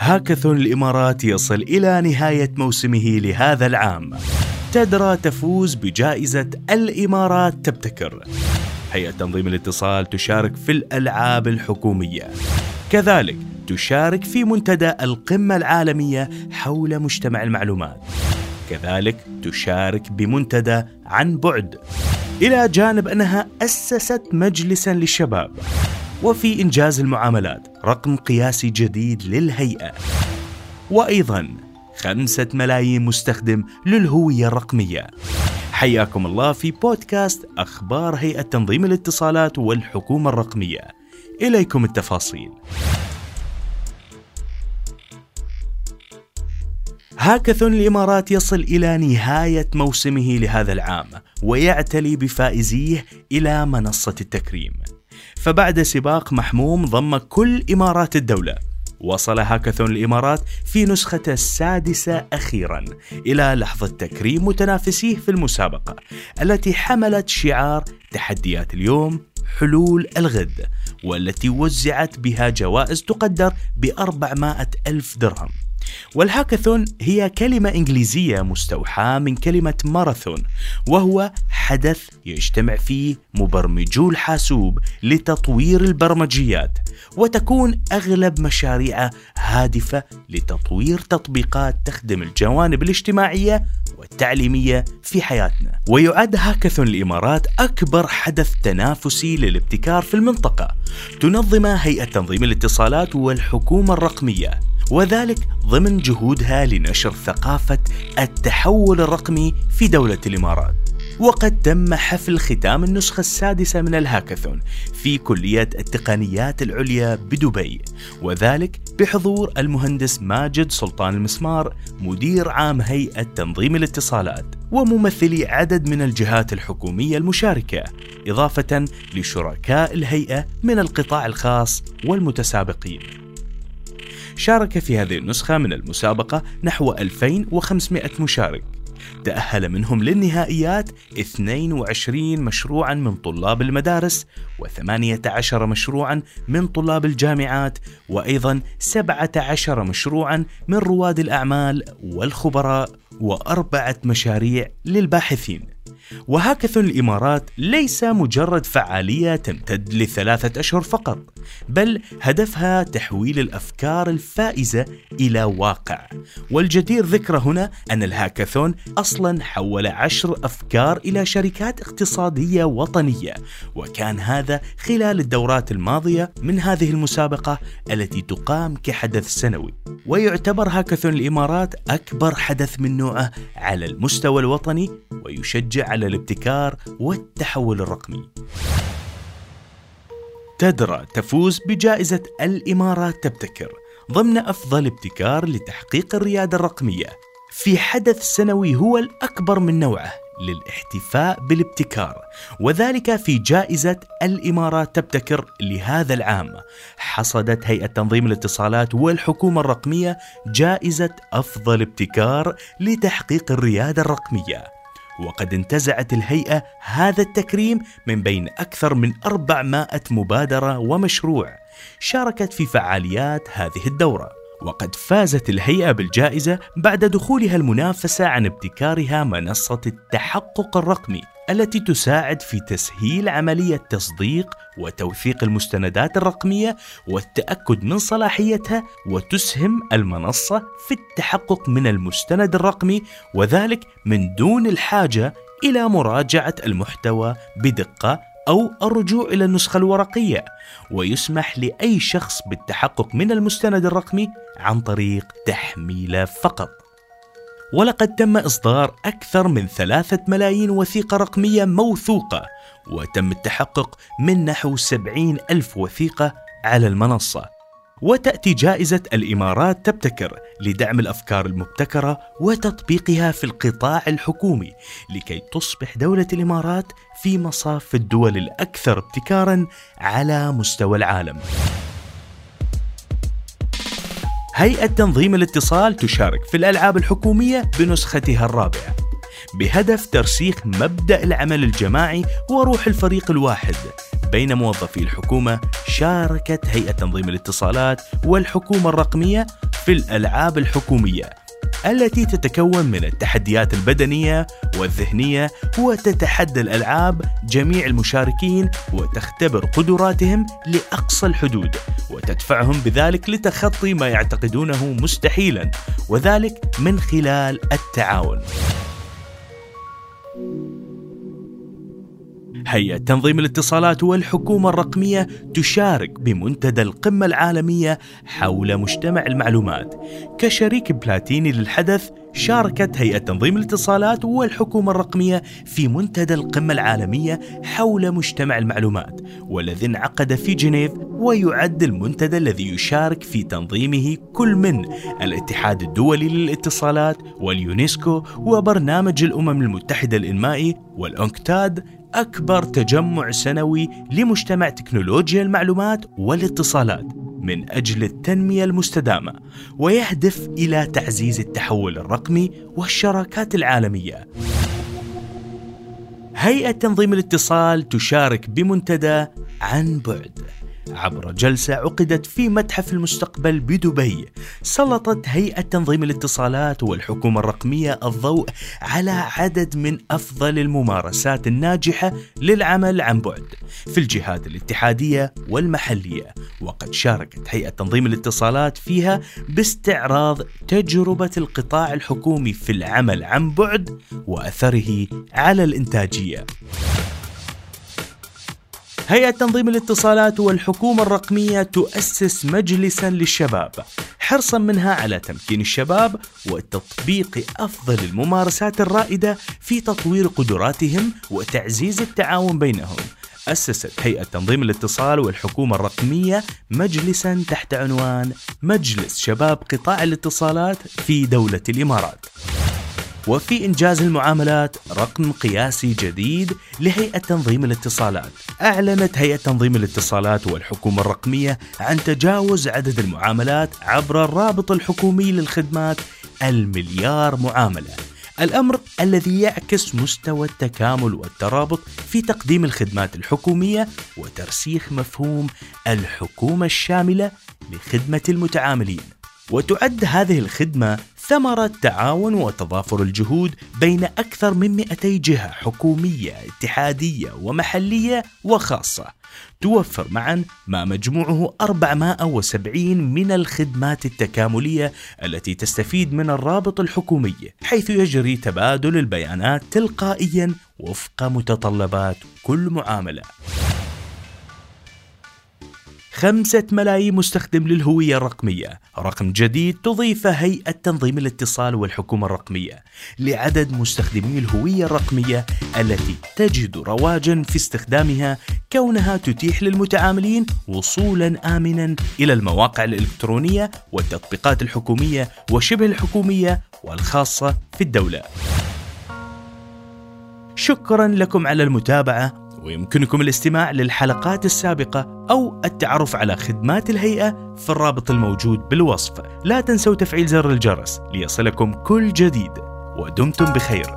هاكاثون الإمارات يصل إلى نهاية موسمه لهذا العام. تدرا تفوز بجائزة الإمارات تبتكر. هيئة تنظيم الاتصال تشارك في الألعاب الحكومية. كذلك تشارك في منتدى القمة العالمية حول مجتمع المعلومات. كذلك تشارك بمنتدى عن بعد. إلى جانب أنها أسست مجلسا للشباب. وفي إنجاز المعاملات رقم قياسي جديد للهيئة. وأيضا خمسة ملايين مستخدم للهوية الرقمية. حياكم الله في بودكاست أخبار هيئة تنظيم الاتصالات والحكومة الرقمية. إليكم التفاصيل. هاكاثون الإمارات يصل إلى نهاية موسمه لهذا العام ويعتلي بفائزيه إلى منصة التكريم. فبعد سباق محموم ضم كل إمارات الدولة. وصل هاكاثون الإمارات في نسخته السادسة أخيرا إلى لحظة تكريم متنافسيه في المسابقة التي حملت شعار تحديات اليوم حلول الغد والتي وزعت بها جوائز تقدر ب 400 ألف درهم. والهاكاثون هي كلمة إنجليزية مستوحاة من كلمة ماراثون وهو حدث يجتمع فيه مبرمجو الحاسوب لتطوير البرمجيات وتكون أغلب مشاريعه هادفة لتطوير تطبيقات تخدم الجوانب الاجتماعية والتعليمية في حياتنا. ويعد هاكاثون الإمارات أكبر حدث تنافسي للابتكار في المنطقة تنظمه هيئة تنظيم الاتصالات والحكومة الرقمية. وذلك ضمن جهودها لنشر ثقافة التحول الرقمي في دولة الإمارات. وقد تم حفل ختام النسخة السادسة من الهاكاثون في كلية التقنيات العليا بدبي وذلك بحضور المهندس ماجد سلطان المسمار مدير عام هيئة تنظيم الاتصالات وممثلي عدد من الجهات الحكومية المشاركة إضافة لشركاء الهيئة من القطاع الخاص والمتسابقين. شارك في هذه النسخة من المسابقة نحو 2500 مشارك. تأهل منهم للنهائيات 22 مشروعا من طلاب المدارس و18 مشروعا من طلاب الجامعات وأيضا 17 مشروعا من رواد الأعمال والخبراء وأربعة مشاريع للباحثين. وهاكاثون الإمارات ليس مجرد فعالية تمتد لثلاثة أشهر فقط بل هدفها تحويل الأفكار الفائزة إلى واقع. والجدير ذكر هنا أن الهاكاثون أصلا حول عشر أفكار إلى شركات اقتصادية وطنية وكان هذا خلال الدورات الماضية من هذه المسابقة التي تقام كحدث سنوي. ويعتبر هاكاثون الإمارات أكبر حدث من نوعه على المستوى الوطني ويشجع على الابتكار والتحول الرقمي. تدرا تفوز بجائزة الإمارات تبتكر ضمن أفضل ابتكار لتحقيق الريادة الرقمية في حدث سنوي هو الأكبر من نوعه للاحتفاء بالابتكار وذلك في جائزة الإمارات تبتكر لهذا العام حصدت هيئة تنظيم الاتصالات والحكومة الرقمية جائزة أفضل ابتكار لتحقيق الريادة الرقمية وقد انتزعت الهيئة هذا التكريم من بين أكثر من 400 مبادرة ومشروع شاركت في فعاليات هذه الدورة. وقد فازت الهيئة بالجائزة بعد دخولها المنافسة عن ابتكارها منصة التحقق الرقمي. التي تساعد في تسهيل عملية تصديق وتوثيق المستندات الرقمية والتأكد من صلاحيتها وتسهم المنصة في التحقق من المستند الرقمي وذلك من دون الحاجة إلى مراجعة المحتوى بدقة أو الرجوع إلى النسخة الورقية ويسمح لأي شخص بالتحقق من المستند الرقمي عن طريق تحميله فقط. ولقد تم إصدار أكثر من ثلاثة ملايين وثيقة رقمية موثوقة وتم التحقق من نحو سبعين ألف وثيقة على المنصة وتأتي جائزة الإمارات تبتكر لدعم الأفكار المبتكرة وتطبيقها في القطاع الحكومي لكي تصبح دولة الإمارات في مصاف الدول الأكثر ابتكارا على مستوى العالم. هيئة تنظيم الاتصال تشارك في الألعاب الحكومية بنسختها الرابعة بهدف ترسيخ مبدأ العمل الجماعي وروح الفريق الواحد بين موظفي الحكومة شاركت هيئة تنظيم الاتصالات والحكومة الرقمية في الألعاب الحكومية. التي تتكون من التحديات البدنية والذهنية وتتحدى الألعاب جميع المشاركين وتختبر قدراتهم لأقصى الحدود وتدفعهم بذلك لتخطي ما يعتقدونه مستحيلا وذلك من خلال التعاون. هيئة تنظيم الاتصالات والحكومة الرقمية تشارك بمنتدى القمة العالمية حول مجتمع المعلومات. كشريك بلاتيني للحدث شاركت هيئة تنظيم الاتصالات والحكومة الرقمية في منتدى القمة العالمية حول مجتمع المعلومات والذي انعقد في جنيف ويعد المنتدى الذي يشارك في تنظيمه كل من الاتحاد الدولي للاتصالات واليونسكو وبرنامج الأمم المتحدة الإنمائي والأنكتاد أكبر تجمع سنوي لمجتمع تكنولوجيا المعلومات والاتصالات. من أجل التنمية المستدامة ويهدف إلى تعزيز التحول الرقمي والشراكات العالمية. هيئة تنظيم الاتصال تشارك بمنتدى عن بعد. عبر جلسة عقدت في متحف المستقبل بدبي سلطت هيئة تنظيم الاتصالات والحكومة الرقمية الضوء على عدد من أفضل الممارسات الناجحة للعمل عن بعد في الجهات الاتحادية والمحلية وقد شاركت هيئة تنظيم الاتصالات فيها باستعراض تجربة القطاع الحكومي في العمل عن بعد وأثره على الإنتاجية. هيئة تنظيم الاتصالات والحكومة الرقمية تؤسس مجلسا للشباب حرصا منها على تمكين الشباب وتطبيق أفضل الممارسات الرائدة في تطوير قدراتهم وتعزيز التعاون بينهم. أسست هيئة تنظيم الاتصال والحكومة الرقمية مجلسا تحت عنوان مجلس شباب قطاع الاتصالات في دولة الإمارات. وفي إنجاز المعاملات رقم قياسي جديد لهيئة تنظيم الاتصالات. أعلنت هيئة تنظيم الاتصالات والحكومة الرقمية عن تجاوز عدد المعاملات عبر الرابط الحكومي للخدمات المليار معاملة. الأمر الذي يعكس مستوى التكامل والترابط في تقديم الخدمات الحكومية وترسيخ مفهوم الحكومة الشاملة لخدمة المتعاملين. وتعد هذه الخدمة ثمرة تعاون وتضافر الجهود بين أكثر من 200 جهة حكومية اتحادية ومحلية وخاصة. توفر معا ما مجموعه 470 من الخدمات التكاملية التي تستفيد من الرابط الحكومي حيث يجري تبادل البيانات تلقائيا وفق متطلبات كل معاملة. خمسة ملايين مستخدم للهوية الرقمية. رقم جديد تضيفه هيئة تنظيم الاتصال والحكومة الرقمية لعدد مستخدمي الهوية الرقمية التي تجد رواجا في استخدامها كونها تتيح للمتعاملين وصولا آمنا إلى المواقع الإلكترونية والتطبيقات الحكومية وشبه الحكومية والخاصة في الدولة. شكرا لكم على المتابعة. ويمكنكم الاستماع للحلقات السابقة أو التعرف على خدمات الهيئة في الرابط الموجود بالوصف. لا تنسوا تفعيل زر الجرس ليصلكم كل جديد ودمتم بخير.